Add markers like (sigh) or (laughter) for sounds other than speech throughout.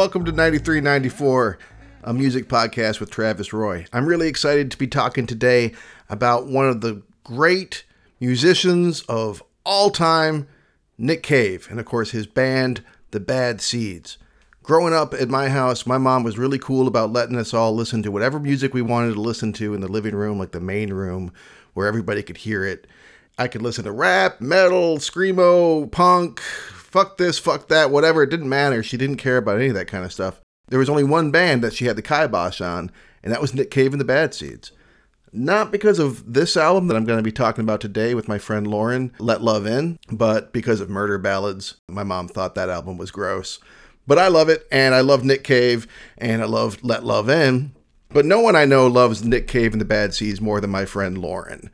Welcome to 9394, a music podcast with Travis Roy. I'm really excited to be talking today about one of the great musicians of all time, Nick Cave, and of course his band, The Bad Seeds. Growing up at my house, my mom was really cool about letting us all listen to whatever music we wanted to listen to in the living room, like the main room, where everybody could hear it. I could listen to rap, metal, screamo, punk, fuck this, fuck that, whatever. It didn't matter. She didn't care about any of that kind of stuff. There was only one band that she had the kibosh on, and that was Nick Cave and the Bad Seeds. Not because of this album that I'm going to be talking about today with my friend Lauren, Let Love In, but because of Murder Ballads. My mom thought that album was gross. But I love it, and I love Nick Cave, and I love Let Love In. But no one I know loves Nick Cave and the Bad Seeds more than my friend Lauren.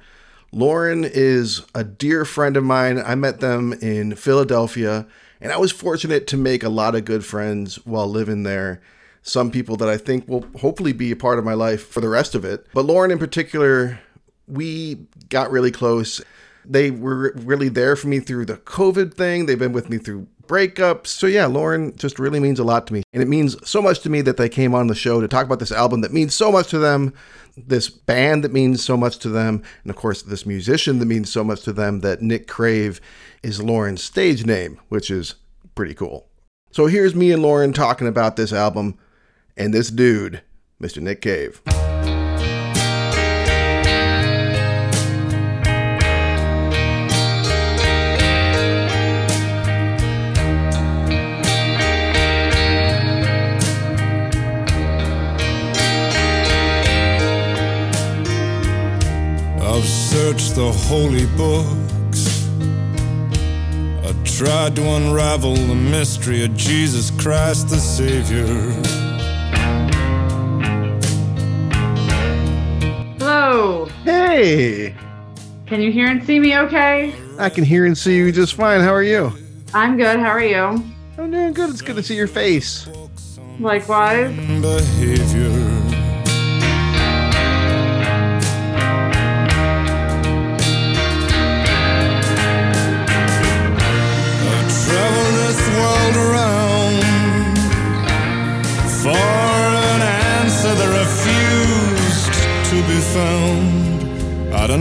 Lauren is a dear friend of mine. I met them in Philadelphia, and I was fortunate to make a lot of good friends while living there. Some people that I think will hopefully be a part of my life for the rest of it. But Lauren, in particular, we got really close. They were really there for me through the COVID thing. They've been with me through breakups. So yeah, Lauren just really means a lot to me. And it means so much to me that they came on the show to talk about this album that means so much to them, this band that means so much to them, and of course this musician that means so much to them that Nik Crave is Lauren's stage name, which is pretty cool. So here's me and Lauren talking about this album and this dude, Mr. Nick Cave. Searched the holy books. I tried to unravel the mystery of Jesus Christ the Savior. Hello. Hey, Can you hear and see me okay? I can hear and see you just fine. How are you? I'm good. How are you? I'm doing good. It's good to see your face. Likewise. Behavior.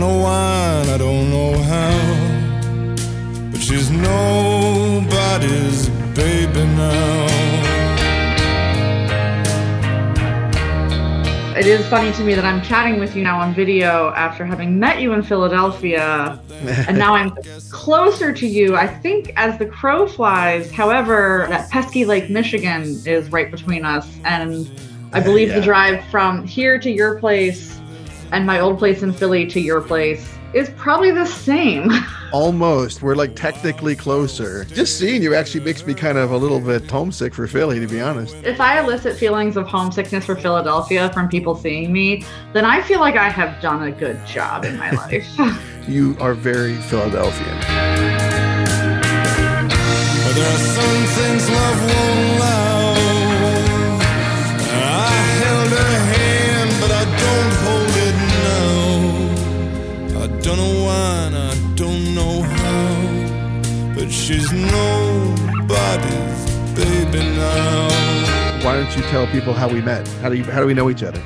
Found. I don't know why, I don't know how, but she's nobody's baby now. It is funny to me that I'm chatting with you now on video after having met you in Philadelphia, (laughs) and now I'm closer to you. I think as the crow flies. However, that pesky Lake Michigan is right between us, and I believe Yeah. the drive from here to your place and my old place in Philly to your place is probably the same. (laughs) Almost. We're like technically closer. Just seeing you actually makes me kind of a little bit homesick for Philly, to be honest. if I elicit feelings of homesickness for Philadelphia from people seeing me, then I feel like I have done a good job in my life. (laughs) You are very Philadelphian. But she's nobody's baby now. Why don't you tell people how we met? How do you how do we know each other?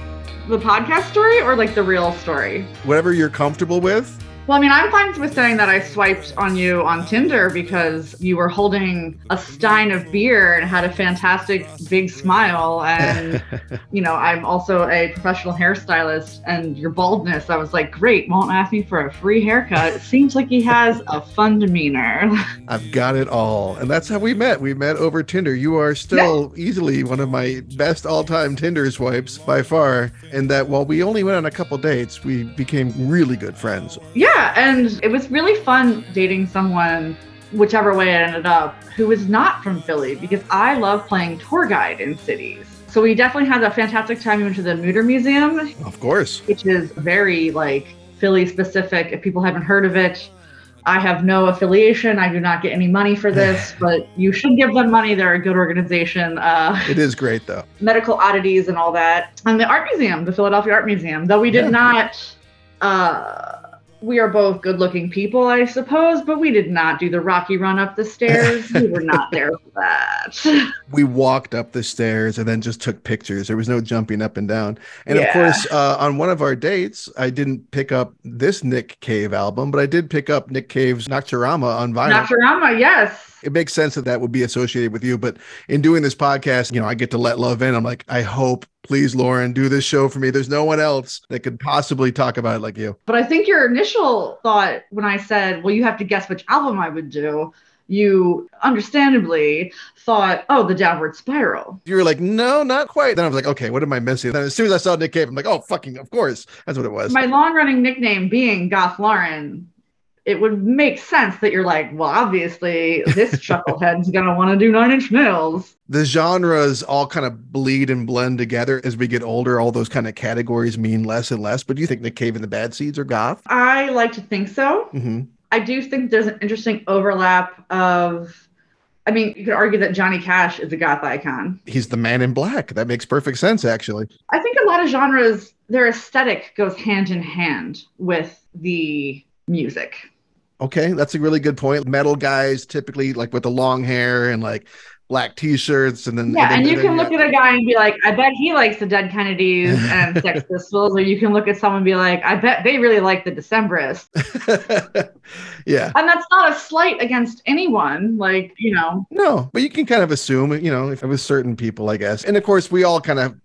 the podcast story or like the real story? Whatever you're comfortable with. Well, I mean, I'm fine with saying that I swiped on you on Tinder because you were holding a stein of beer and had a fantastic big smile. And, (laughs) you know, I'm also a professional hairstylist, and your baldness, I was like, great, won't ask me for a free haircut. It seems like he has a fun demeanor. (laughs) I've got it all. And that's how we met. We met over Tinder. You are still easily one of my best all-time Tinder swipes by far. And that while we only went on a couple dates, we became really good friends. Yeah, and it was really fun dating someone, whichever way it ended up, who was not from Philly because I love playing tour guide in cities. So we definitely had a fantastic time. We went to the Mutter Museum, Of course. which is very like Philly specific. If people haven't heard of it, I have no affiliation. I do not get any money for this, (laughs) but you should give them money. They're a good organization. Uh, It is great though. medical oddities and all that. And the art museum, the Philadelphia Art Museum, though we did Yeah. not uh, we are both good looking people, I suppose, but we did not do the rocky run up the stairs. we were not (laughs) there for that. we walked up the stairs and then just took pictures. There was no jumping up and down. And of course, uh, on one of our dates, I didn't pick up this Nick Cave album, but I did pick up Nick Cave's Nocturama on vinyl. Nocturama, yes. it makes sense that that would be associated with you. But in doing this podcast, you know, I get to let love in. I'm like, I hope, please, Lauren, do this show for me. There's no one else that could possibly talk about it like you. But I think your initial thought when I said, well, you have to guess which album I would do, you understandably thought, oh, the downward spiral. You were like, no, not quite. Then I was like, okay, what am I missing? Then as soon as I saw Nick Cave, I'm like, oh, fucking, of course. That's what it was. My long running nickname being Goth Lauren, it would make sense that you're like, well, obviously, this (laughs) chucklehead's going to want to do Nine Inch Nails. the genres all kind of bleed and blend together as we get older. All those kind of categories mean less and less. But do you think the Cave and the Bad Seeds are goth? I like to think so. hmm I do think there's an interesting overlap of. I mean, you could argue that Johnny Cash is a goth icon. He's the man in black. That makes perfect sense, actually. I think a lot of genres, their aesthetic goes hand in hand with the music. Okay, that's a really good point. Metal guys typically like with the long hair and like black t-shirts, and then Yeah, then- and you can look at a guy and be like, I bet he likes the Dead Kennedys (laughs) and Sex Pistols, or you can look at someone and be like, I bet they really like the Decemberists. (laughs) yeah. And that's not a slight against anyone. Like, you know, No, but you can kind of assume, you know, if it was certain people, I guess. And of course, we all kind of,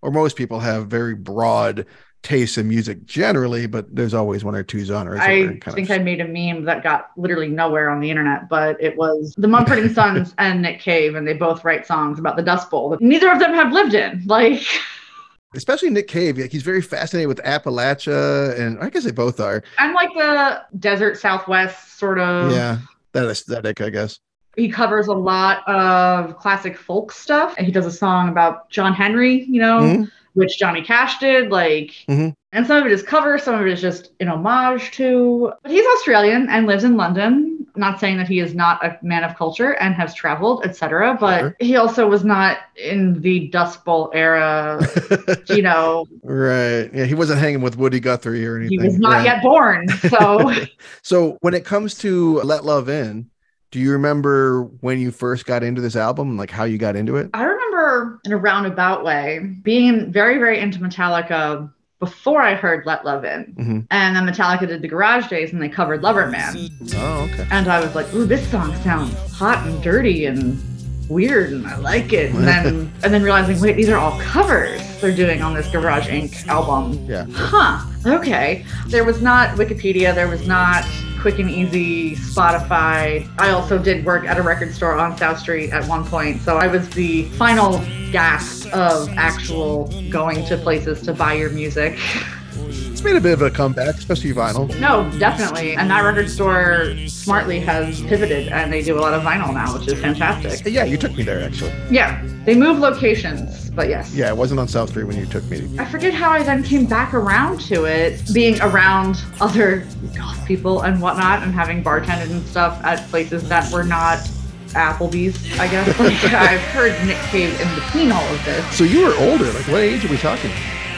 or most people have very broad tastes in music generally, but there's always one or two genres. I think of, I made a meme that got literally nowhere on the internet, but it was the Mumford and (laughs) Sons and Nick Cave, and they both write songs about the Dust Bowl that neither of them have lived in. Like, (laughs) especially Nick Cave. Like, he's very fascinated with Appalachia, and I guess they both are. I'm like the desert Southwest sort of. Yeah, that aesthetic, I guess. He covers a lot of classic folk stuff, and he does a song about John Henry, you know, Mhm. Which Johnny Cash did. Like, Mhm. and some of it is cover, some of it is just an homage to. But he's Australian and lives in London. Not saying that he is not a man of culture and has traveled, etc. But Sure. he also was not in the Dust Bowl era. (laughs) you know, right. Yeah, he wasn't hanging with Woody Guthrie or anything. he was not Right. yet born. So. (laughs) So when it comes to Let Love In, do you remember when you first got into this album, like how you got into it? I remember in a roundabout way being very, very into Metallica before I heard Let Love In. Mhm. And then Metallica did the Garage Days and they covered Lover Man. Oh, okay. And I was like, ooh, this song sounds hot and dirty and weird and I like it. And then (laughs) and then realizing, wait, these are all covers they're doing on this Garage Inc. album. Yeah. Huh. Okay. There was not Wikipedia, there was not quick and easy Spotify. I also did work at a record store on South Street at one point. So I was the final gasp of actual going to places to buy your music. (laughs) It's made a bit of a comeback, especially vinyl. No, definitely. And that record store smartly has pivoted and they do a lot of vinyl now, which is fantastic. Yeah, you took me there actually. Yeah, they move locations, but yes. Yeah, it wasn't on South Street when you took me. I forget how I then came back around to it, being around other goth people and whatnot, and having bartended and stuff at places that were not Applebee's, I guess. Like, (laughs) I've heard Nick Cave in between all of this. So you were older. Like, what age are we talking?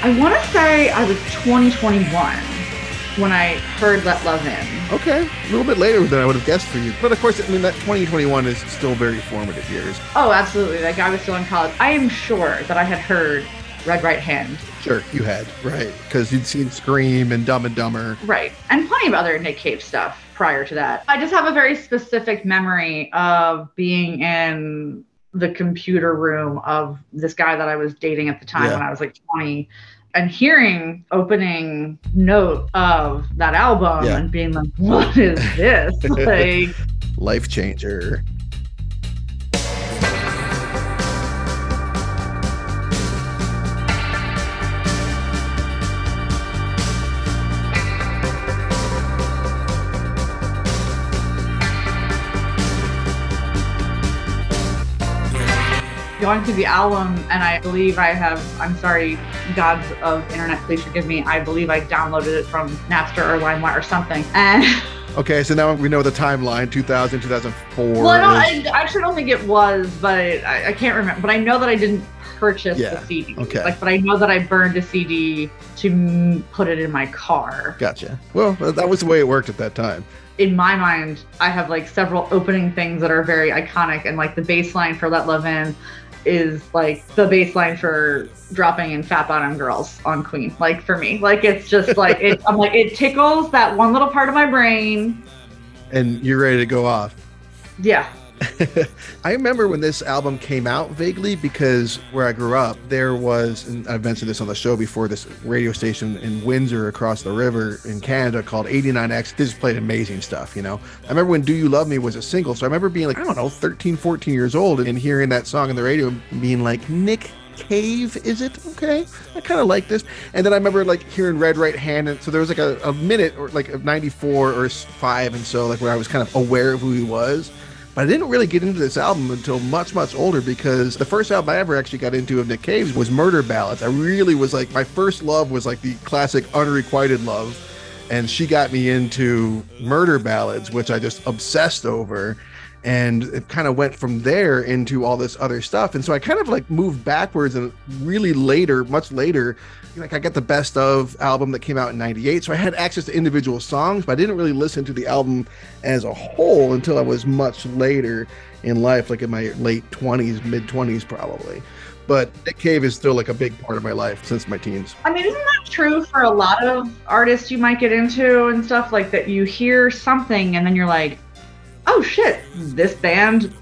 I want to say I was 2021 when I heard Let Love In. Okay, a little bit later than I would have guessed for you. But of course, I mean that 2021 is still very formative years. Oh, absolutely. Like I was still in college. I am sure that I had heard Red Right Hand. Sure, you had right because you'd seen Scream and Dumb and Dumber. Right. And plenty of other Nick Cave stuff prior to that. I just have a very specific memory of being in the computer room of this guy that I was dating at the time Yeah. when I was like 20 and hearing opening note of that album Yeah. and being like, what is this? (laughs) like, Life changer. Going through the album and I believe I have I'm sorry gods of internet please forgive me I believe I downloaded it from Napster or LimeWire or something and (laughs) Okay, so now we know the timeline 2000, 2004. well I, I actually don't think it was but I, I can't remember but I know that I didn't purchase Yeah, the CD. okay. Like, but I know that I burned a CD to put it in my car. Gotcha. Well, uh, that was the way it worked at that time. In my mind, I have like several opening things that are very iconic, and like the bass line for Let Love In is like the baseline for dropping in Fat Bottom Girls on Queen. Like for me, like it's just like it. I'm like it tickles that one little part of my brain. And you're ready to go off. Yeah, (laughs) I remember when this album came out vaguely because where I grew up, there was, and I've mentioned this on the show before, this radio station in Windsor across the river in Canada called 89X. This played amazing stuff, you know. I remember when Do You Love Me was a single, so I remember being like, I don't know, 13, 14 years old and hearing that song on the radio and being like, Nick Cave, is it? Okay. I kind of like this. And then I remember like hearing Red Right Hand. And so there was like a, a minute or like 94 or 5 and so like where I was kind of aware of who he was. But I didn't really get into this album until much, much older because the first album I ever actually got into of Nick Cave's was Murder Ballads. I really was like, my first love was like the classic Unrequited Love. And she got me into Murder Ballads, which I just obsessed over. And it kind of went from there into all this other stuff. And so I kind of like moved backwards and really later, much later, like I got the best of album that came out in 98. So I had access to individual songs, but I didn't really listen to the album as a whole until I was much later in life, like in my late 20s, mid 20s, probably. But Nick Cave is still like a big part of my life since my teens. I mean, isn't that true for a lot of artists you might get into and stuff like that? You hear something and then you're like, oh shit, this band,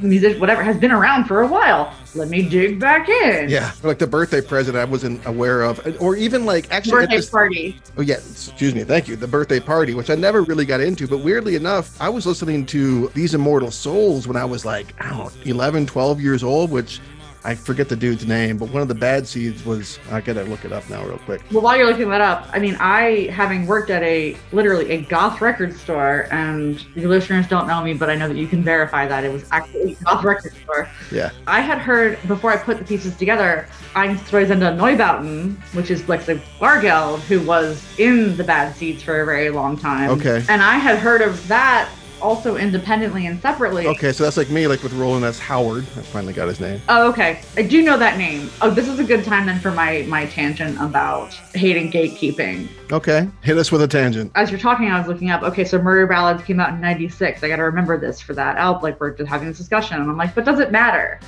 music, whatever, has been around for a while. Let me dig back in. Yeah, like the birthday present I wasn't aware of, or even like actually at Birthday this- party. Oh yeah, excuse me, thank you. The birthday party, which I never really got into, but weirdly enough, I was listening to These Immortal Souls when I was like, I don't know, 11, 12 years old, which I forget the dude's name, but one of the bad seeds was I gotta look it up now real quick. Well, while you're looking that up, I mean, I, having worked at a literally a goth record store, and your listeners don't know me, but I know that you can verify that it was actually a goth record store. Yeah. I had heard before I put the pieces together, Einstürzende Neubauten, which is like the Bargeld, who was in the Bad Seeds for a very long time. Okay. And I had heard of that also independently and separately. Okay, so that's like me, like with Rowland S. Howard. I finally got his name. Oh, okay. I do know that name. Oh, this is a good time then for my my tangent about hating gatekeeping. Okay, hit us with a tangent. As you're talking, I was looking up. Okay, so Murder Ballads came out in '96. I got to remember this for that album. Like we're just having this discussion, and I'm like, but does it matter?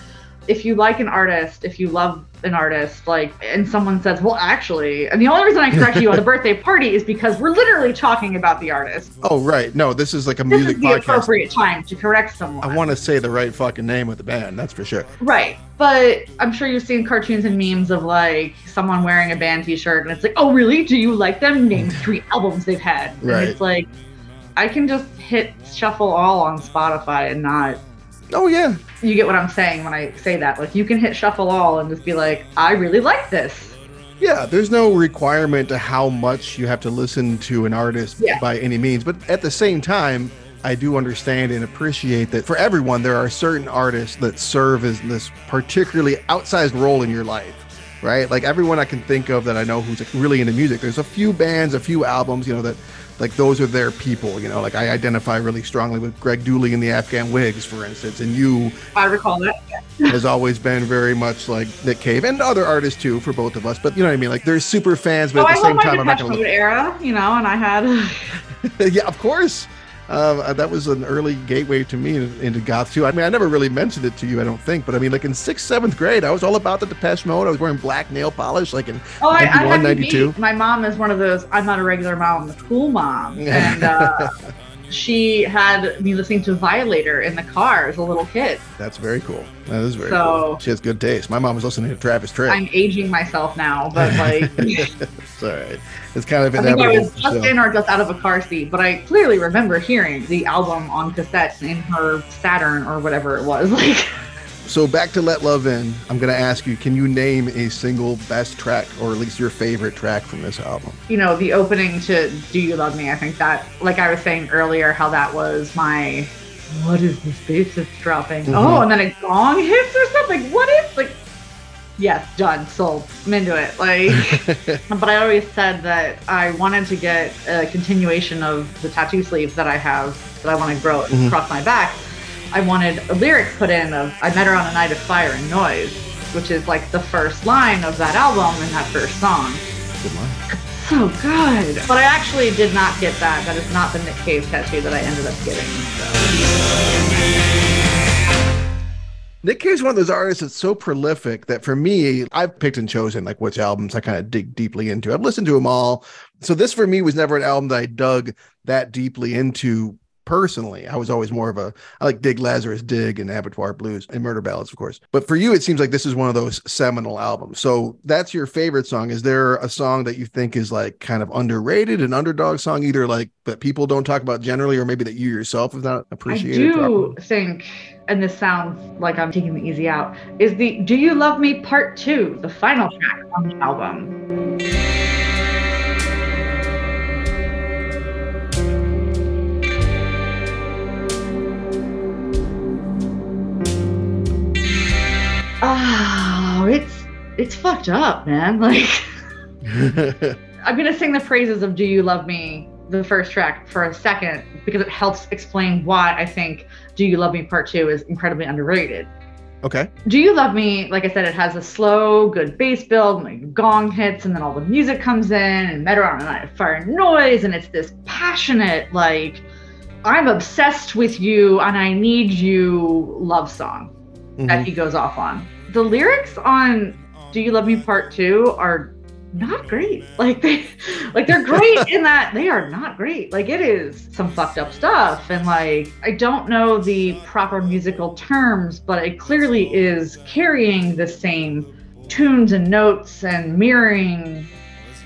If you like an artist, if you love an artist, like, and someone says, well, actually, and the only reason I correct you on the (laughs) birthday party is because we're literally talking about the artist. Oh right, no, this is like a This music is the podcast. appropriate time to correct someone. I want to say the right fucking name with the band, that's for sure. Right. But I'm sure you've seen cartoons and memes of like someone wearing a band t shirt and it's like, oh, really? Do you like them? Name (laughs) three albums they've had. And Right. it's like, I can just hit shuffle all on Spotify and not. Oh yeah, You get what I'm saying when I say that. Like, you can hit shuffle all and just be like, I really like this. Yeah, there's no requirement to how much you have to listen to an artist Yeah. by any means, but at the same time, I do understand and appreciate that for everyone, there are certain artists that serve as this particularly outsized role in your life, right? Like everyone I can think of that I know who's like really into music, there's a few bands, a few albums, you know, that like those are their people, you know, like I identify really strongly with Greg Dulli and the Afghan Whigs, for instance, and you I recall that. (laughs) has always been very much like Nick Cave and other artists too for both of us. But you know what I mean? Like they're super fans, but Oh, at the love same time, I'm not gonna. Mode era, you know, and I had. (laughs) Yeah, of course. Um, uh, that was an early gateway to me into goth too. I mean, I never really mentioned it to you, I don't think, but I mean, like in sixth, seventh grade, I was all about the Depeche Mode. I was wearing black nail polish, like in Oh, I, I had to 92. be. My mom is one of those. I'm not a regular mom. I'm a cool mom, and uh, (laughs) she had me listening to Violator in the car as a little kid. That's very cool. That is very So- cool. She has good taste. My mom was listening to Travis Tritt. I'm aging myself now, but like (laughs) it's all right. It's kind of I think I was just so. in or just out of a car seat. But I clearly remember hearing the album on cassette in her Saturn or whatever it was. (laughs) Like, So back to Let Love In, I'm going to ask you, can you name a single best track or at least your favorite track from this album? you know, the opening to "Do You Love Me." I think that, like I was saying earlier, how that was my. What is this bass that's dropping? Mhm. Oh, and then a gong hits or something. What is like? Yes, done, sold. I'm into it. Like, (laughs) but I always said that I wanted to get a continuation of the tattoo sleeve that I have that I want to grow Mhm. across my back. I wanted a lyric put in of "I met her on a night of fire and noise." which is like the first line of that album and that first song. Good line. So good. But I actually did not get that. That is not the Nick Cave tattoo that I ended up getting. So. Nick Cave's one of those artists that's so prolific that for me, I've picked and chosen like which albums I kind of dig deeply into. I've listened to them all. So this for me was never an album that I dug that deeply into personally. I was always more of a I like Dig Lazarus Dig and Abattoir Blues and Murder Ballads, of course. But for you, it seems like this is one of those seminal albums. So that's your favorite song. Is there a song that you think is like kind of underrated, an underdog song, either like that people don't talk about generally, or maybe that you yourself have not appreciated? I do properly? think, and this sounds like I'm taking the easy out, is the Do You Love Me Part 2, the final track on the album. It's fucked up, man. (laughs) Like (laughs) I'm gonna sing the praises of "Do You Love Me," the first track, for a second because it helps explain why I think "Do You Love Me" Part Two is incredibly underrated. okay. "Do You Love Me," like I said, it has a slow, good bass build, like gong hits, and then all the music comes in, and Meteor on a Night of Fire and Noise, and it's this passionate, like I'm obsessed with you and I need you love song that Mhm. he goes off on. The lyrics on "Do You Love Me" Part Two are not great. (laughs) Like they, like they're great (laughs) in that they are not great. Like it is some fucked up stuff, and like I don't know the proper musical terms, but it clearly is carrying the same tunes and notes and mirroring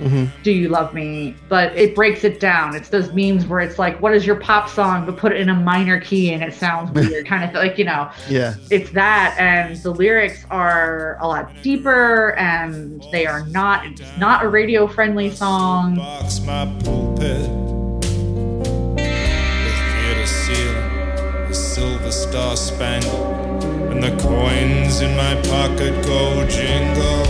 Mhm. do you love me? But it breaks it down. It's those memes where it's like what is your pop song but put it in a minor key and it sounds (laughs) weird kind of like you know. Yeah. it's that and the lyrics are a lot deeper and they are not it's not a radio friendly song. Box my pulpit. With theater ceiling, a silver star spangled, and the coins in my pocket go jingle,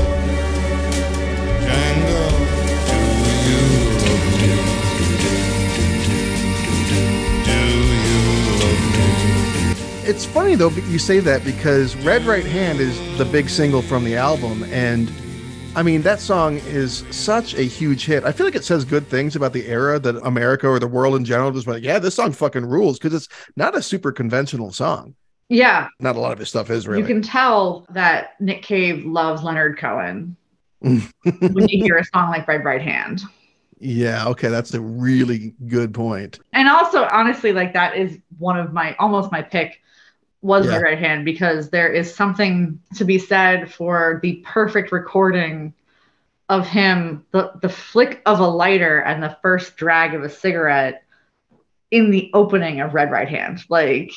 It's funny though you say that because Red Right Hand is the big single from the album and I mean that song is such a huge hit. I feel like it says good things about the era that America or the world in general just like, yeah, this song fucking rules because it's not a super conventional song. yeah Not a lot of his stuff is really. you can tell that nick cave loves leonard cohen (laughs) when you hear a song like red right hand yeah, okay, that's a really good point. and also honestly like that is one of my almost my pick was my Yeah. right hand because there is something to be said for the perfect recording of him the the flick of a lighter and the first drag of a cigarette in the opening of red right hand like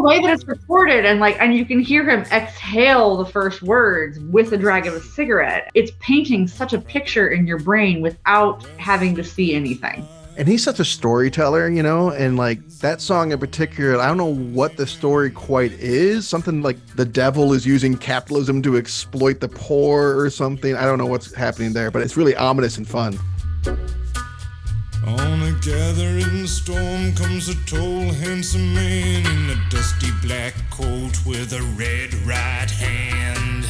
the way that it's recorded and like and you can hear him exhale the first words with a drag of a cigarette it's painting such a picture in your brain without having to see anything And he's such a storyteller, you know, and like that song in particular, I don't know what the story quite is. Something like the devil is using capitalism to exploit the poor or something. I don't know what's happening there, but it's really ominous and fun. On a gathering storm comes a tall, handsome man in a dusty black coat with a red right hand.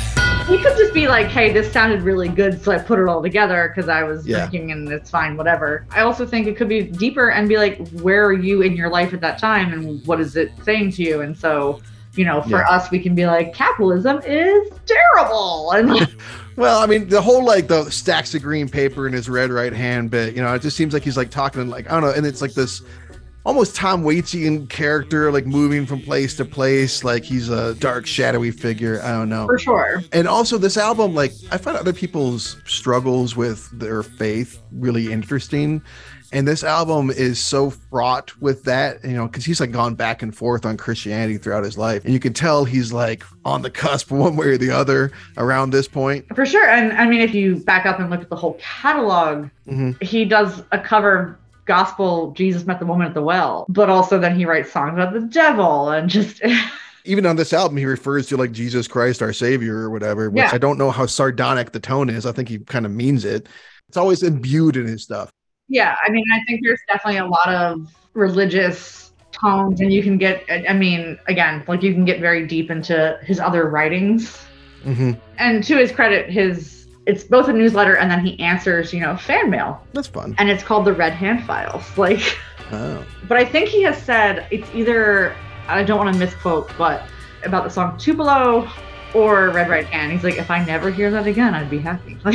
he could just be like hey this sounded really good so i put it all together because i was Yeah. drinking and it's fine whatever i also think it could be deeper and be like where are you in your life at that time and what is it saying to you and so you know for Yeah. us we can be like capitalism is terrible (laughs) and Well, I mean, the whole like the stacks of green paper in his red right hand bit, you know, it just seems like he's like talking like I don't know, and it's like this almost Tom Waitian character, like moving from place to place, like he's a dark, shadowy figure. I don't know. for sure And also, this album, like, I find other people's struggles with their faith really interesting. And this album is so fraught with that, you know, because he's like gone back and forth on Christianity throughout his life. And you can tell he's like on the cusp (laughs) one way or the other around this point. For sure. And I mean, if you back up and look at the whole catalog, Mhm. he does a cover gospel Jesus met the woman at the well, but also then he writes songs about the devil and just (laughs) Even on this album, he refers to like Jesus Christ, our Savior, or whatever. Which Yeah. I don't know how sardonic the tone is. I think he kind of means it. It's always imbued in his stuff. Yeah, I mean, I think there's definitely a lot of religious tones, and you can get, I mean, again, like you can get very deep into his other writings. hmm And to his credit, his it's both a newsletter and then he answers, you know, fan mail, That's fun. and it's called the Red Hand Files. (laughs) Like, Oh. but I think he has said it's either I don't want to misquote, but about the song Tupelo or Red Right Hand. He's like, if I never hear that again, I'd be happy. (laughs)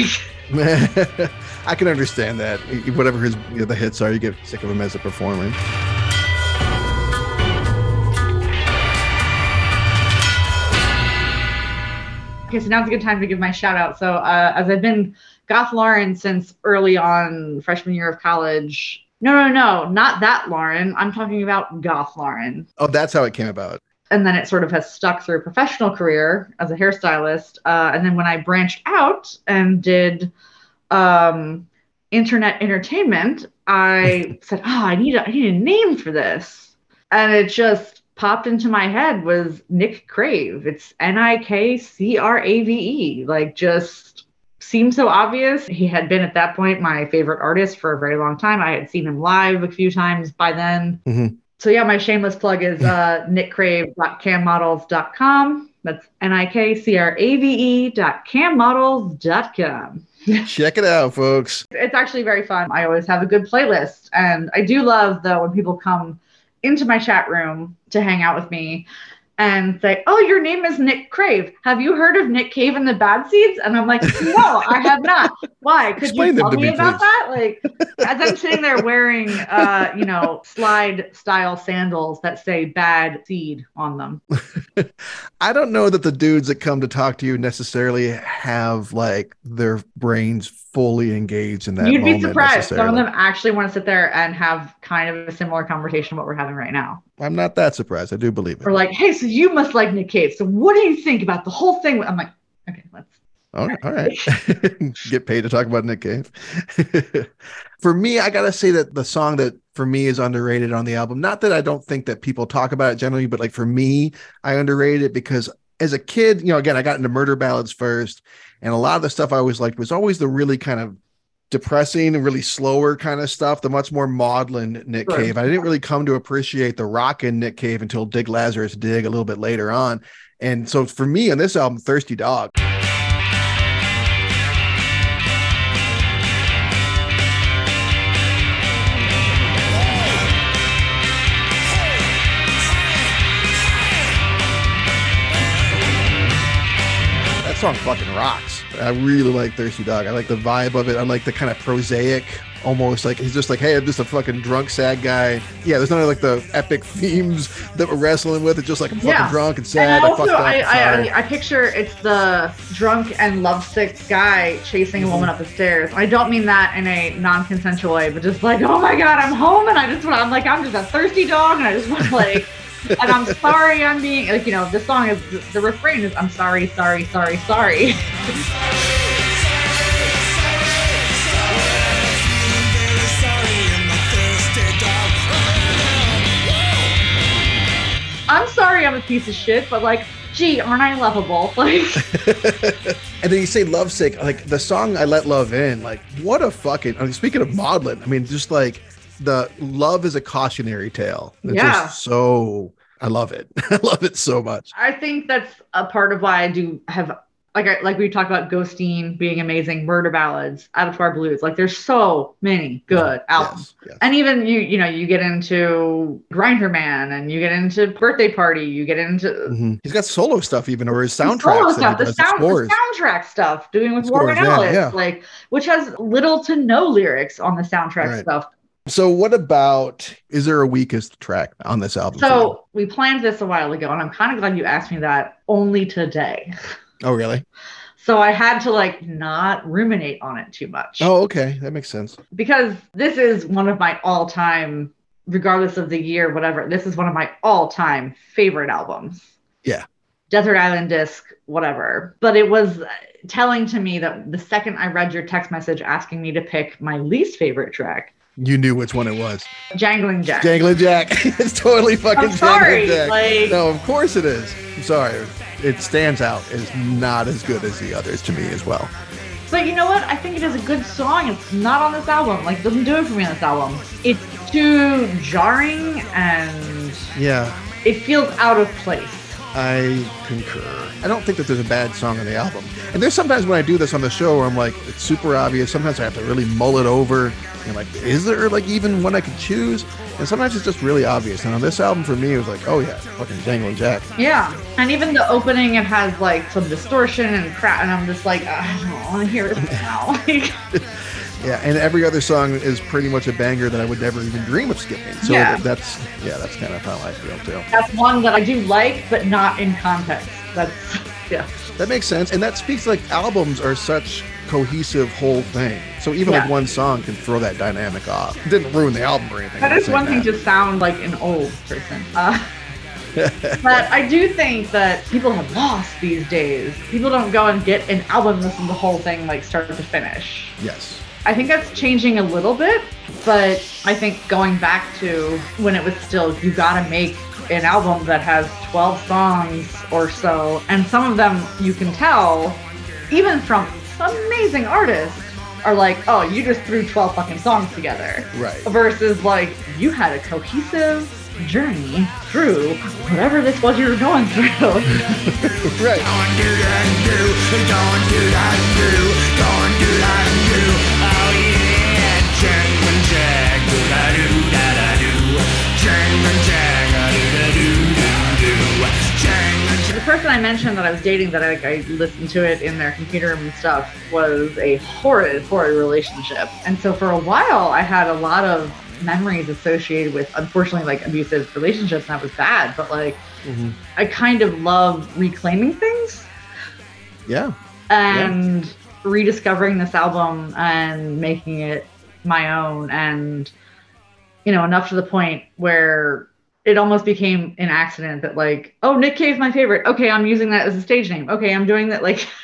Like, (laughs) I can understand that. Whatever his you know, the hits are, you get sick of him as a performer. Okay, so now's a good time to give my shout out. So, uh, as I've been Goth Lauren since early on freshman year of college. No, no, no, not that Lauren. I'm talking about Goth Lauren. Oh, that's how it came about. And then it sort of has stuck through a professional career as a hairstylist. Uh, and then when I branched out and did um, internet entertainment, I (laughs) said, "Oh, I need a, I need a name for this," and it just popped into my head was Nik Crave. It's N I K C R A V E. Like just seemed so obvious. He had been at that point my favorite artist for a very long time. I had seen him live a few times by then. Mhm. So yeah, my shameless plug is uh, (laughs) nikcrave.cammodels.com. That's N-I-K-C-R-A-V-E dot cammodels.com. Check it out, folks. It's actually very fun. I always have a good playlist. And I do love though when people come into my chat room to hang out with me and say, Oh, your name is Nik Crave. Have you heard of Nick Cave and the Bad Seeds? And I'm like, No, I have not. Why? Could Explain you tell me me, about that? Like as I'm sitting there wearing uh, you know, slide style sandals that say bad seed on them. (laughs) I don't know that the dudes that come to talk to you necessarily have like their brains fully engaged in that. You'd be surprised. Some of them actually want to sit there and have kind of a similar conversation what we're having right now. I'm not that surprised. I do believe it. Or like, hey, so you must like Nick Cave. So what do you think about the whole thing? I'm like, okay, let's. All right, all right. (laughs) (laughs) Get paid to talk about Nick Cave. (laughs) for me, I gotta say that the song that for me is underrated on the album. Not that I don't think that people talk about it generally, but like for me, I underrated it because as a kid, you know, again, I got into murder ballads first, and a lot of the stuff I always liked was always the really kind of depressing and really slower kind of stuff, the much more maudlin Nick Sure. Cave. I didn't really come to appreciate the rockin' Nick Cave until Dig Lazarus Dig a little bit later on. And so for me on this album, Thirsty Dog. Song fucking rocks. I really like Thirsty Dog. I like the vibe of it. I like the kind of prosaic, almost like he's just like, hey, I'm just a fucking drunk, sad guy. Yeah, there's none of like the epic (laughs) themes that we're wrestling with. It's just like I'm fucking Yeah. drunk and And sad. I also, fucked up. I. I, I picture it's the drunk and lovesick guy chasing a woman up the stairs. I don't mean that in a non-consensual way, but just like, oh my god, I'm home and I just want, I'm like, I'm just a thirsty dog and I just want to like, and I'm sorry, I'm being like, you know, the song is the refrain is, I'm sorry, sorry, sorry, sorry. I'm sorry, I'm a piece of shit, but like, gee, aren't I lovable? (laughs) Like. and then you say lovesick, like the song I Let Love In, like what a fucking I mean, speaking of maudlin, I mean, just like the love is a cautionary tale. It's Yeah. just so I love it. (laughs) I love it so much. I think that's a part of why I do have like I, like we talked about Ghosteen being amazing, murder ballads, Abattoir Blues. Like there's so many good albums. Yes, yes. And even you, you know, you get into Grinderman and you get into Birthday Party, you get into Mhm. He's got solo stuff even, or his the soundtracks. solo stuff, the, sound, the soundtrack stuff, doing with Scores, Warren yeah, Ellis, yeah. like which has little to no lyrics on the soundtrack Right. stuff. So, what about? Is there a weakest track on this album? So we planned this a while ago, and I'm kind of glad you asked me that only today. oh, really? So I had to like not ruminate on it too much. Oh, okay, that makes sense. because this is one of my all-time regardless of the year whatever this is one of my all-time favorite albums Yeah. desert island disc whatever but it was telling to me that the second I read your text message asking me to pick my least favorite track, You knew which one it was. Jangling Jack. Jangling Jack. (laughs) it's totally fucking I'm sorry, Jangling Jack. like- no, of course it is. I'm sorry. It stands out as not as good as the others to me as well. But you know what? I think it is a good song. It's not on this album. Like, it doesn't do it for me on this album. It's too jarring and Yeah, it feels out of place. I concur. I don't think that there's a bad song on the album. And there's sometimes when I do this on the show where I'm like, it's super obvious. Sometimes I have to really mull it over. And like, is there like even one I could choose? And sometimes it's just really obvious. And on this album for me, it was like, oh yeah, fucking Jangling Jack. Yeah. And even the opening, it has like some distortion and crap. And I'm just like, I don't want to hear this now. (laughs) Yeah, and every other song is pretty much a banger that I would never even dream of skipping. So Yeah. that's yeah, that's kind of how I feel too. that's one that I do like, but not in context. That's, yeah. That makes sense, and that speaks like albums are such cohesive whole thing. So even like one song can throw that dynamic off. It didn't ruin the album or anything. That I'm one thing that. to sound like an old person. Uh, (laughs) but I do think that people have lost these days. People don't go and get an album, listen to the whole thing like start to finish. Yes. I think that's changing a little bit, but I think going back to when it was still you gotta make an album that has 12 songs or so, and some of them you can tell, even from amazing artists, are like, oh, you just threw 12 fucking songs together. Right. Versus like you had a cohesive journey through whatever this was you were going through. Right. Person I mentioned that I was dating that I, I listened to it in their computer room and stuff was a horrid, horrid relationship. And so for a while, I had a lot of memories associated with, unfortunately, like abusive relationships, and that was bad. But like, Mhm. I kind of love reclaiming things Yeah. and rediscovering this album and making it my own and you know enough to the point where it almost became an accident that like oh nick cave's my favorite. Okay i'm using that as a stage name. Okay i'm doing that like (laughs)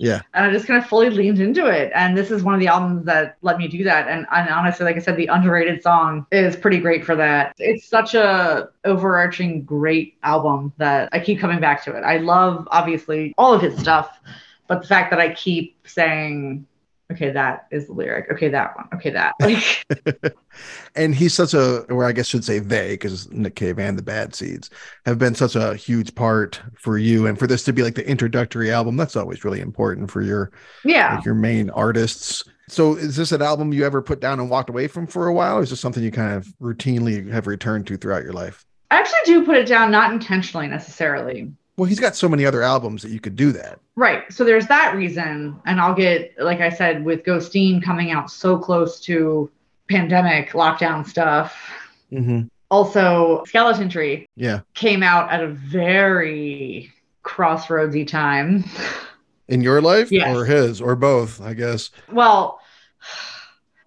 Yeah. and i just kind of fully leaned into it. And this is one of the albums that let me do that. And, and honestly like i said the underrated song is pretty great for that. It's such a overarching great album that i keep coming back to it. I love obviously all of his stuff but the fact that I keep saying, okay, that is the lyric. Okay, that one. Okay, that. (laughs) Like, (laughs) And he's such a, or I guess should say they, because Nick Cave and the Bad Seeds have been such a huge part for you, and for this to be like the introductory album, that's always really important for your yeah. like your main artists. So is this an album you ever put down and walked away from for a while? Or is this something you kind of routinely have returned to throughout your life? I actually do put it down, not intentionally necessarily. Well, he's got so many other albums that you could do that. Right. So there's that reason. And I'll get, like I said, with Ghosteen coming out so close to pandemic lockdown stuff. Mm-hmm. Also, Skeleton Tree Yeah. came out at a very crossroadsy time. In your life Yes. or his or both, I guess. Well,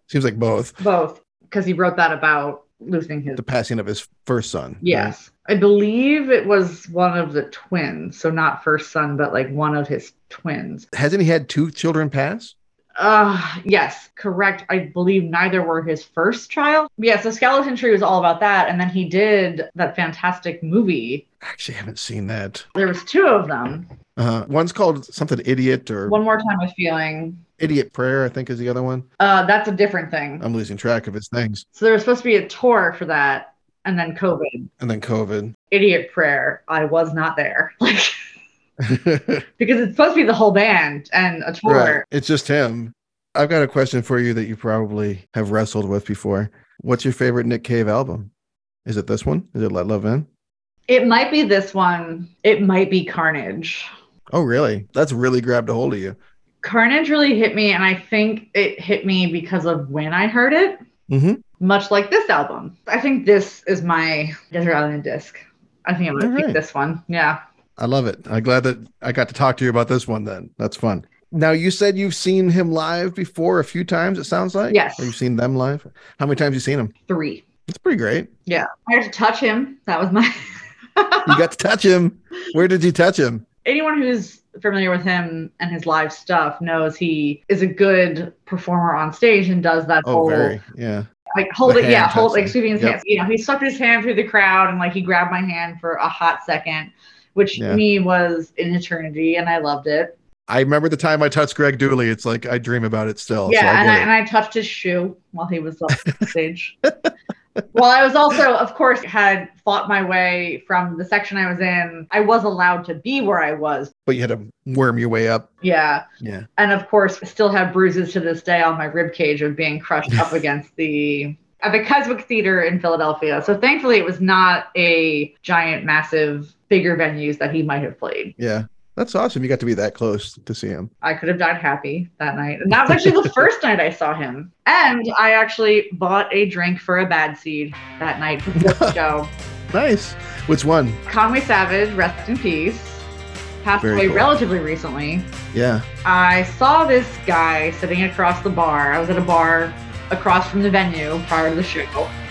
Seems like both. both, because he wrote that about losing his The passing of his first son. Yes. I believe it was one of the twins. So not first son, but like one of his twins. Hasn't he had two children pass? Uh yes, correct. I believe neither were his first child. Yes, the Skeleton Tree was all about that. And then he did that fantastic movie. I actually haven't seen that. There was two of them. Uh, one's called something idiot or One more time with feeling. idiot prayer, I think is the other one. Uh that's a different thing. I'm losing track of his things. So there was supposed to be a tour for that. And then COVID. And then COVID. Idiot prayer. I was not there. (laughs) Like because it's supposed to be the whole band and a tour. Right. It's just him. I've got a question for you that you probably have wrestled with before. What's your favorite Nick Cave album? Is it this one? Is it Let Love In? It might be this one. It might be Carnage. Oh, really? That's really grabbed a hold of you. Carnage really hit me, and I think it hit me because of when I heard it, Mm-hmm. Much like this album. I think this is my Desert Island disc. I think I'm gonna All pick this one. Yeah. I love it. I'm glad that I got to talk to you about this one then. That's fun. Now, you said you've seen him live before a few times, it sounds like? Yes. Or you've seen them live? How many times you seen him? Three. That's pretty great. Yeah. I had to touch him. That was my (laughs) You got to touch him. Where did you touch him? anyone who's familiar with him and his live stuff knows he is a good performer on stage and does that Oh, whole very. Yeah. Like hold it, yeah, hold like sweeping his Yep. hands. You know, he swept his hand through the crowd and like he grabbed my hand for a hot second, which Yeah. me was an eternity, and I loved it. I remember the time I touched Greg Dulli. It's like I dream about it still. yeah, so I and, I, and I touched his shoe while he was up on stage. (laughs) well, I was also, of course, had fought my way from the section I was in. I was allowed to be where I was. but you had to worm your way up. Yeah. Yeah. And of course, still have bruises to this day on my rib cage of being crushed up (laughs) against the at the Keswick Theater in Philadelphia. So thankfully, it was not a giant, massive, bigger venues that he might have played. Yeah. That's awesome. You got to be that close to see him. I could have died happy that night. And that was actually the (laughs) first night I saw him. And I actually bought a drink for a bad seed that night before the show. Nice. Which one? Conway Savage, rest in peace, passed Very away cool. relatively recently. Yeah. I saw this guy sitting across the bar. I was at a bar across from the venue prior to the show,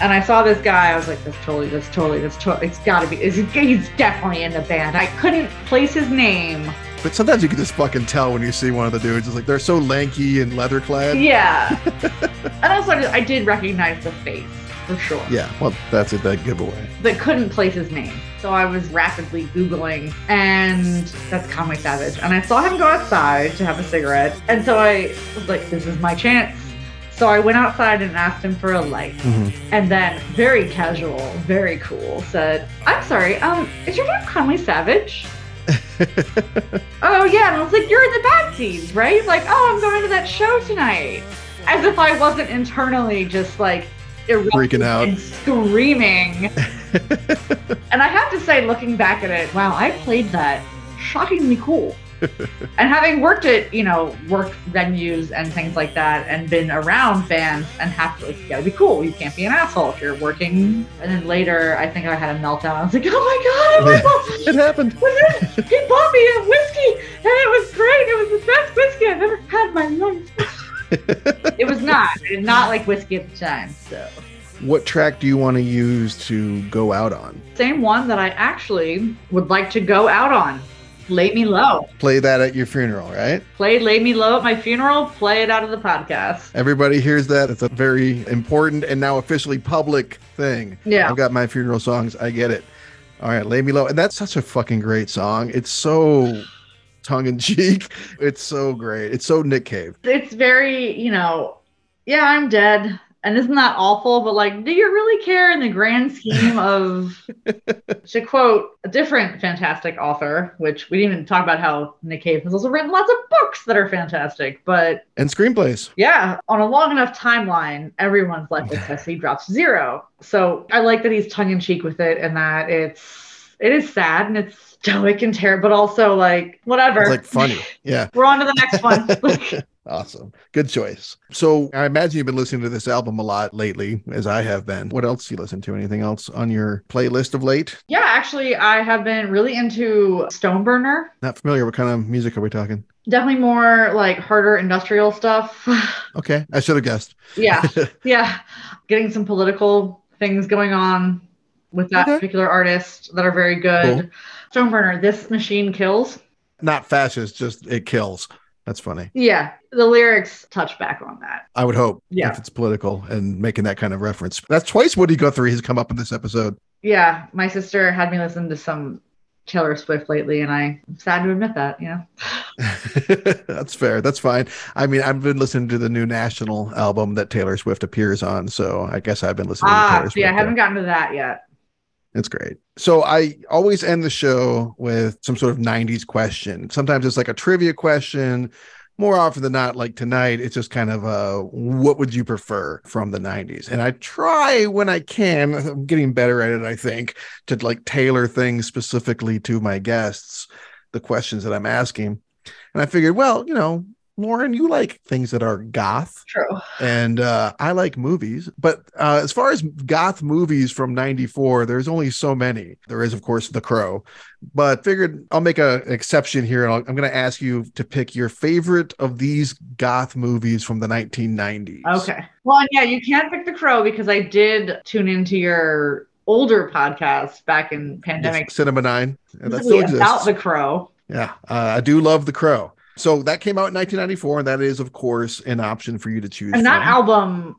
and I saw this guy. I was like, "That's totally, that's totally, that's totally. It's got to be. It's, he's definitely in the band." I couldn't place his name. But sometimes you can just fucking tell when you see one of the dudes. It's like they're so lanky and leather clad. Yeah, (laughs) and also I did recognize the face for sure. Yeah. Well, that's a dead giveaway. but couldn't place his name. So I was rapidly Googling, and that's Conway Savage. And I saw him go outside to have a cigarette. And so I was like, this is my chance. So I went outside and asked him for a light. Mhm. And then, very casual, very cool, said, I'm sorry, um, is your name Conway Savage? (laughs) oh, yeah. And I was like, you're in the bad seeds, right? Like, oh, I'm going to that show tonight. As if I wasn't internally just like, Freaking out. and screaming. (laughs) and I have to say, looking back at it, wow, I played that shockingly cool. (laughs) and having worked at, you know, work venues and things like that and been around bands and have to, like, you gotta be cool. You can't be an asshole if you're working. And then later, I think I had a meltdown. I was like, oh my God, oh my God. (laughs) It happened. (laughs) He bought me a whiskey and it was great. It was the best whiskey I've ever had in my life. it was not. Not like whiskey at the time. So What track do you want to use to go out on? same one that I actually would like to go out on. Lay Me Low. Play that at your funeral, right? Play Lay Me Low at my funeral, play it out of the podcast. Everybody hears that. It's a very important and now officially public thing. Yeah. I've got my funeral songs. I get it. All right, lay me low. And that's such a fucking great song. It's so tongue in cheek. It's so great. It's so Nick Cave. It's very, you know, yeah, I'm dead. And isn't that awful? But like, do you really care in the grand scheme of, (laughs) to quote a different fantastic author, which we didn't even talk about how Nick Cave has also written lots of books that are fantastic. But And screenplays. yeah, on a long enough timeline, everyone's life expectancy drops zero. So I like that he's tongue in cheek with it and that it's, it is sad and it's stoic and terrible, but also like, whatever. It's like funny. (laughs) Yeah. We're on to the next one. (laughs) Awesome. Good choice. So I imagine you've been listening to this album a lot lately, as I have been. What else do you listen to? Anything else on your playlist of late? Yeah, actually, I have been really into Stoneburner. Not familiar. What kind of music are we talking? Definitely more like harder industrial stuff. (laughs) Okay. I should have guessed. yeah, (laughs) yeah. Getting some political things going on with that Okay. particular artist that are very good. Stoneburner, This Machine Kills. Not fascist, just it kills. That's funny. Yeah, the lyrics touch back on that. I would hope. Yeah. If it's political and making that kind of reference. That's twice Woody Guthrie has come up in this episode. Yeah, my sister had me listen to some Taylor Swift lately, and I'm sad to admit that, you know. (laughs) That's fair. That's fine. I mean, I've been listening to the new National album that Taylor Swift appears on, so I guess I've been listening to Ah, Taylor Swift. see, I haven't gotten to that yet. It's great. So I always end the show with some sort of 90s question. Sometimes it's like a trivia question. More often than not, like tonight, it's just kind of a what would you prefer from the 90s? And I try when I can, (laughs) I'm getting better at it, I think, to like tailor things specifically to my guests, the questions that I'm asking. And I figured, well, you know, Lauren, you like things that are goth True. and uh, I like movies. But uh, as far as goth movies from '94, there's only so many. There is, of course, The Crow, but figured I'll make a, an exception here. And I'll, I'm going to ask you to pick your favorite of these goth movies from the 1990s. Okay. Well, and yeah, you can't pick the crow because I did tune into your older podcast back in pandemic Yes, Cinema Nine. And that still about the crow. Yeah, uh, I do love The Crow. So that came out in 1994, and that is, of course, an option for you to choose. And that from. album,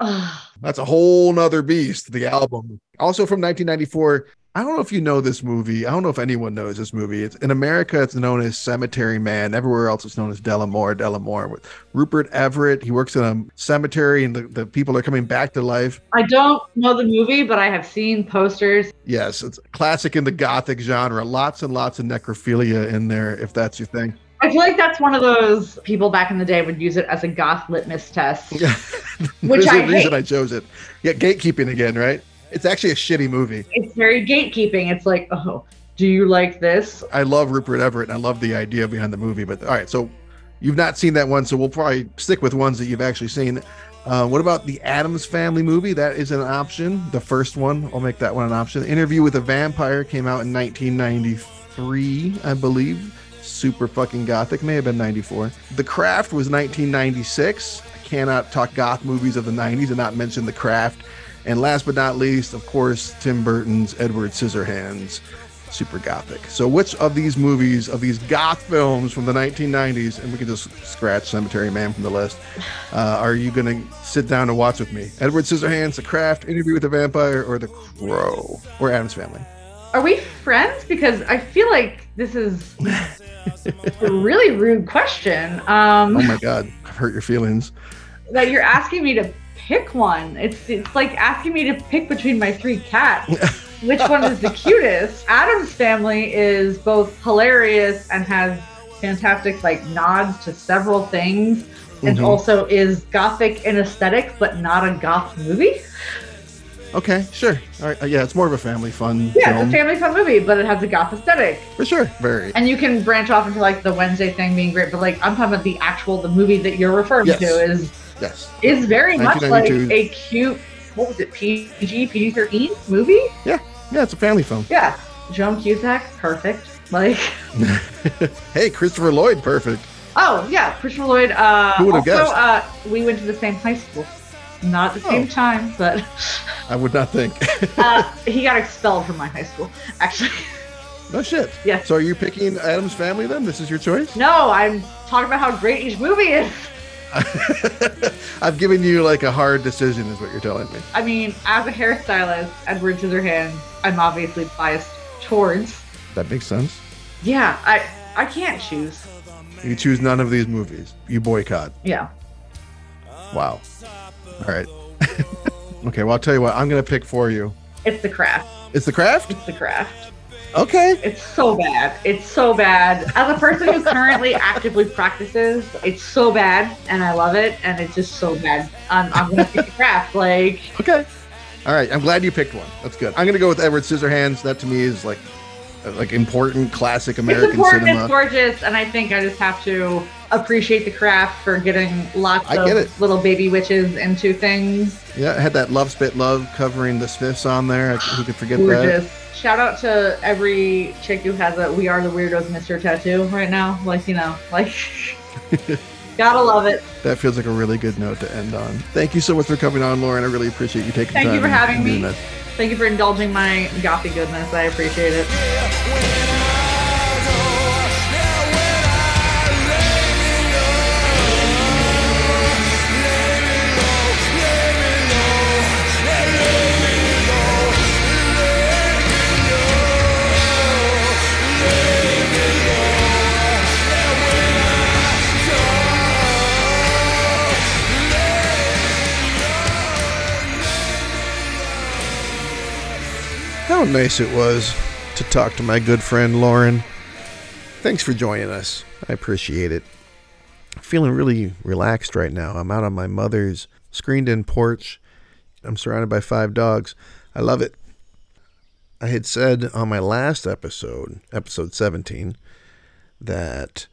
ugh, That's a whole nother beast, the album. Also from 1994. I don't know if you know this movie. I don't know if anyone knows this movie. It's in America, it's known as Cemetery Man. Everywhere else, it's known as Dellamore. Dellamore with Rupert Everett. He works in a cemetery, and the, the people are coming back to life. I don't know the movie, but I have seen posters. Yes, it's classic in the gothic genre. Lots and lots of necrophilia in there, if that's your thing. I feel like that's one of those people back in the day would use it as a goth litmus test. (laughs) Yeah, Which there's the reason hate. I chose it. Yeah, gatekeeping again, right? It's actually a shitty movie. It's very gatekeeping. It's like, oh, do you like this? I love Rupert Everett and I love the idea behind the movie. But all right, so you've not seen that one, so we'll probably stick with ones that you've actually seen. Uh, what about the Addams Family movie? That is an option. The first one, I'll make that one an option. Interview with a Vampire came out in 1993, I believe. Super fucking gothic. May have been 94. The Craft was 1996. I cannot talk goth movies of the 90s and not mention The Craft. And last but not least, of course, Tim Burton's Edward Scissorhands super gothic. So, which of these movies, of these goth films from the 1990s, and we can just scratch Cemetery Man from the list, uh, are you going to sit down and watch with me? Edward Scissorhands, The Craft, Interview with the Vampire, or The Crow, or Addams Family? Are we friends? Because I feel like this is (laughs) a really rude question. Um, Oh my God, I've hurt your feelings. that you're asking me to pick one. It's it's like asking me to pick between my three cats. (laughs) Which one is the cutest? Addams family is both hilarious and has fantastic like nods to several things. And Mhm. also is gothic in aesthetic, but not a goth movie. Okay, sure. All right, uh, yeah, it's more of a family fun Yeah, film it's a family fun movie, but it has a goth aesthetic. for sure. Very. And you can branch off into like the Wednesday thing being great, but like I'm talking about the actual the movie that you're referring Yes. to is Yes. is very much like a cute what was it PG PG thirteen movie? Yeah, yeah, it's a family film. Yeah, Joan Cusack, perfect. Like (laughs) Hey, Christopher Lloyd, perfect. oh yeah, Christopher Lloyd. Uh, Who would've guessed? uh, we went to the same high school, not at the same Oh. time, but (laughs) I would not think. (laughs) uh, he got expelled from my high school. Actually, no shit. Yeah. So are you picking Addams Family then? This is your choice? no, I'm talking about how great each movie is. (laughs) I've given you like a hard decision, is what you're telling me. I mean, as a hairstylist, Edward Scissorhands, I'm obviously biased towards. That makes sense. Yeah, I I can't choose. You choose none of these movies. You boycott. Yeah. Wow. All right. (laughs) okay, well, I'll tell you what. I'm going to pick for you. It's the craft. It's The Craft? It's the craft. Okay. It's so bad. It's so bad. As a person who currently (laughs) actively practices, it's so bad, and I love it, and it's just so bad. I'm, I'm gonna pick the craft. Like, Okay. All right. I'm glad you picked one. That's good. I'm going to go with Edward Scissorhands. That to me is like uh, like important classic it's American important, cinema. it's gorgeous, and I think I just have to appreciate the craft for getting lots I get it. of little baby witches into things. Yeah, it had that Love Spit Love covering the Smiths on there. Who could forget that? Gorgeous. Shout out to every chick who has a "We Are the Weirdos" Mr. tattoo right now. Like you know, like (laughs) gotta love it. That feels like a really good note to end on. Thank you so much for coming on, Lauren. I really appreciate you taking Thank time. you for having me. that. Thank you for indulging my gothy goodness. I appreciate it. How nice it was to talk to my good friend Lauren. Thanks for joining us. I appreciate it. Feeling really relaxed right now. I'm out on my mother's screened in porch. I'm surrounded by five dogs. I love it. I had said on my last episode, episode 17, that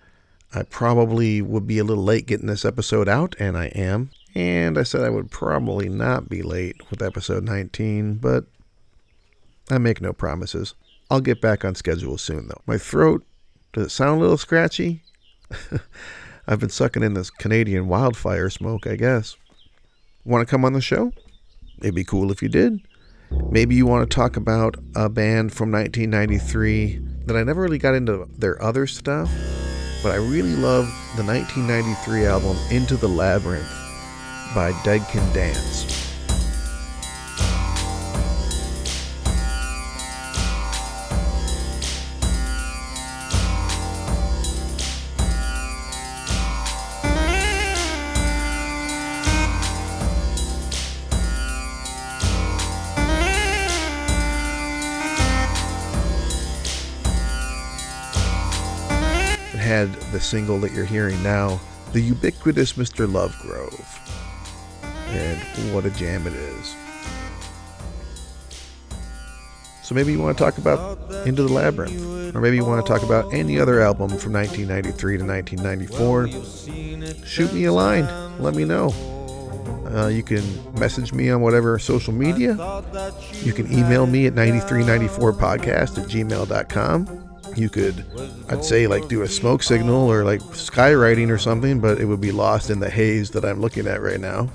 I probably would be a little late getting this episode out, and I am. And I said I would probably not be late with episode 19, but I make no promises. I'll get back on schedule soon, though. My throat, does it sound a little scratchy? (laughs) I've been sucking in this Canadian wildfire smoke, I guess. Want to come on the show? It'd be cool if you did. Maybe you want to talk about a band from 1993 that I never really got into their other stuff, but I really love the 1993 album Into the Labyrinth by Dead Can Dance. The single that you're hearing now, the ubiquitous Mr. Lovegrove. And what a jam it is. So maybe you want to talk about Into the Labyrinth, or maybe you want to talk about any other album from 1993 to 1994. Shoot me a line, let me know. Uh, you can message me on whatever social media. You can email me at 9394podcast at gmail.com. You could, I'd say, like do a smoke signal or like skywriting or something, but it would be lost in the haze that I'm looking at right now.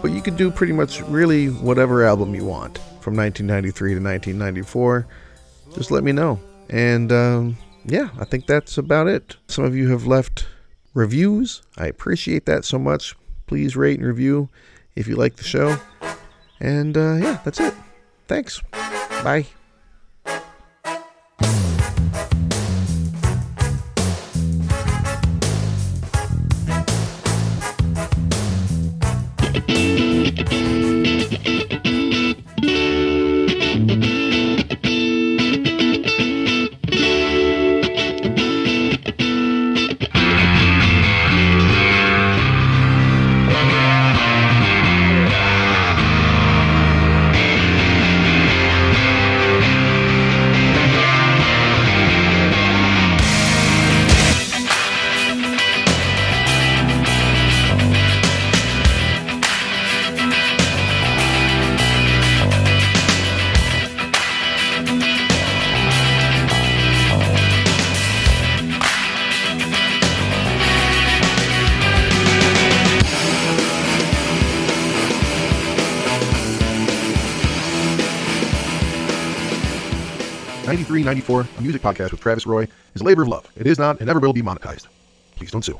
But you could do pretty much really whatever album you want from 1993 to 1994. Just let me know. And um, yeah, I think that's about it. Some of you have left reviews. I appreciate that so much. Please rate and review if you like the show. And uh, yeah, that's it. Thanks. Bye. Ninety-three, ninety-four, a music podcast with Travis Roy, is a labor of love. It is not and never will be monetized. Please don't sue.